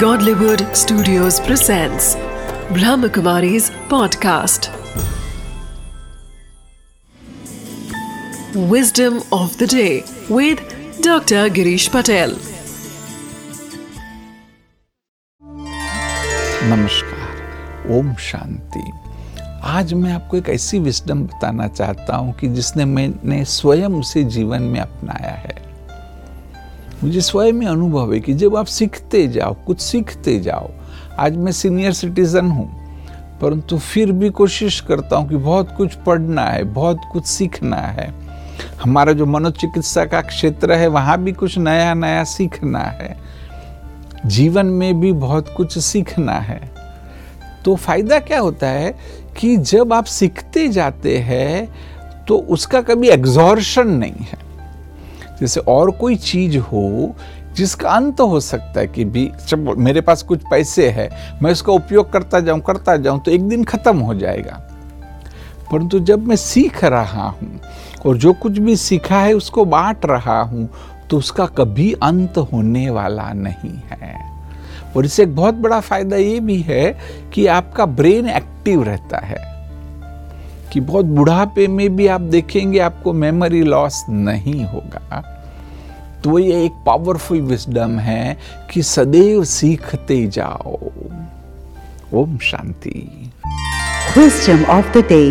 Godlywood Studios presents Brahmakumari's podcast. Wisdom of the day with Dr. Girish Patel. नमस्कार ओम शांति आज मैं आपको एक ऐसी विस्डम बताना चाहता हूँ कि जिसने मैंने स्वयं उसे जीवन में अपनाया है मुझे स्वयं में अनुभव है कि जब आप सीखते जाओ, कुछ सीखते जाओ, आज मैं सीनियर सिटीजन हूँ, परंतु फिर भी कोशिश करता हूँ कि बहुत कुछ पढ़ना है, बहुत कुछ सीखना है। हमारा जो मनोचिकित्सा का क्षेत्र है, वहाँ भी कुछ नया नया सीखना है। जीवन में भी बहुत कुछ सीखना है। तो फ़ायदा क्या होता है कि जब आप सीखते जाते हैं तो उसका कभी एग्जॉर्शन नहीं है। जैसे और कोई चीज़ हो जिसका अंत हो सकता है कि भी, जब मेरे पास कुछ पैसे है, मैं उसका उपयोग करता जाऊँ करता जाऊँ तो एक दिन खत्म हो जाएगा। परंतु जब मैं सीख रहा हूँ और जो कुछ भी सीखा है, उसको बांट रहा हूँ तो उसका कभी अंत होने वाला नहीं है। और इससे एक बहुत बड़ा फ़ायदा ये भी है कि आपका ब्रेन एक्टिव रहता है। कि बहुत बुढ़ापे में भी आप देखेंगे आपको मेमोरी लॉस नहीं होगा। तो ये एक पावरफुल विस्डम है कि सदैव सीखते जाओ। Om Shanti. Wisdom of the day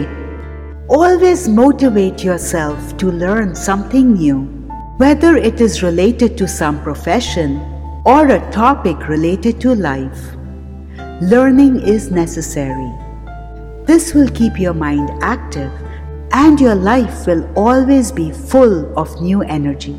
always motivate yourself to learn something new whether it is related to some profession or a topic related to life learning is necessary This will keep your mind active and your life will always be full of new energy.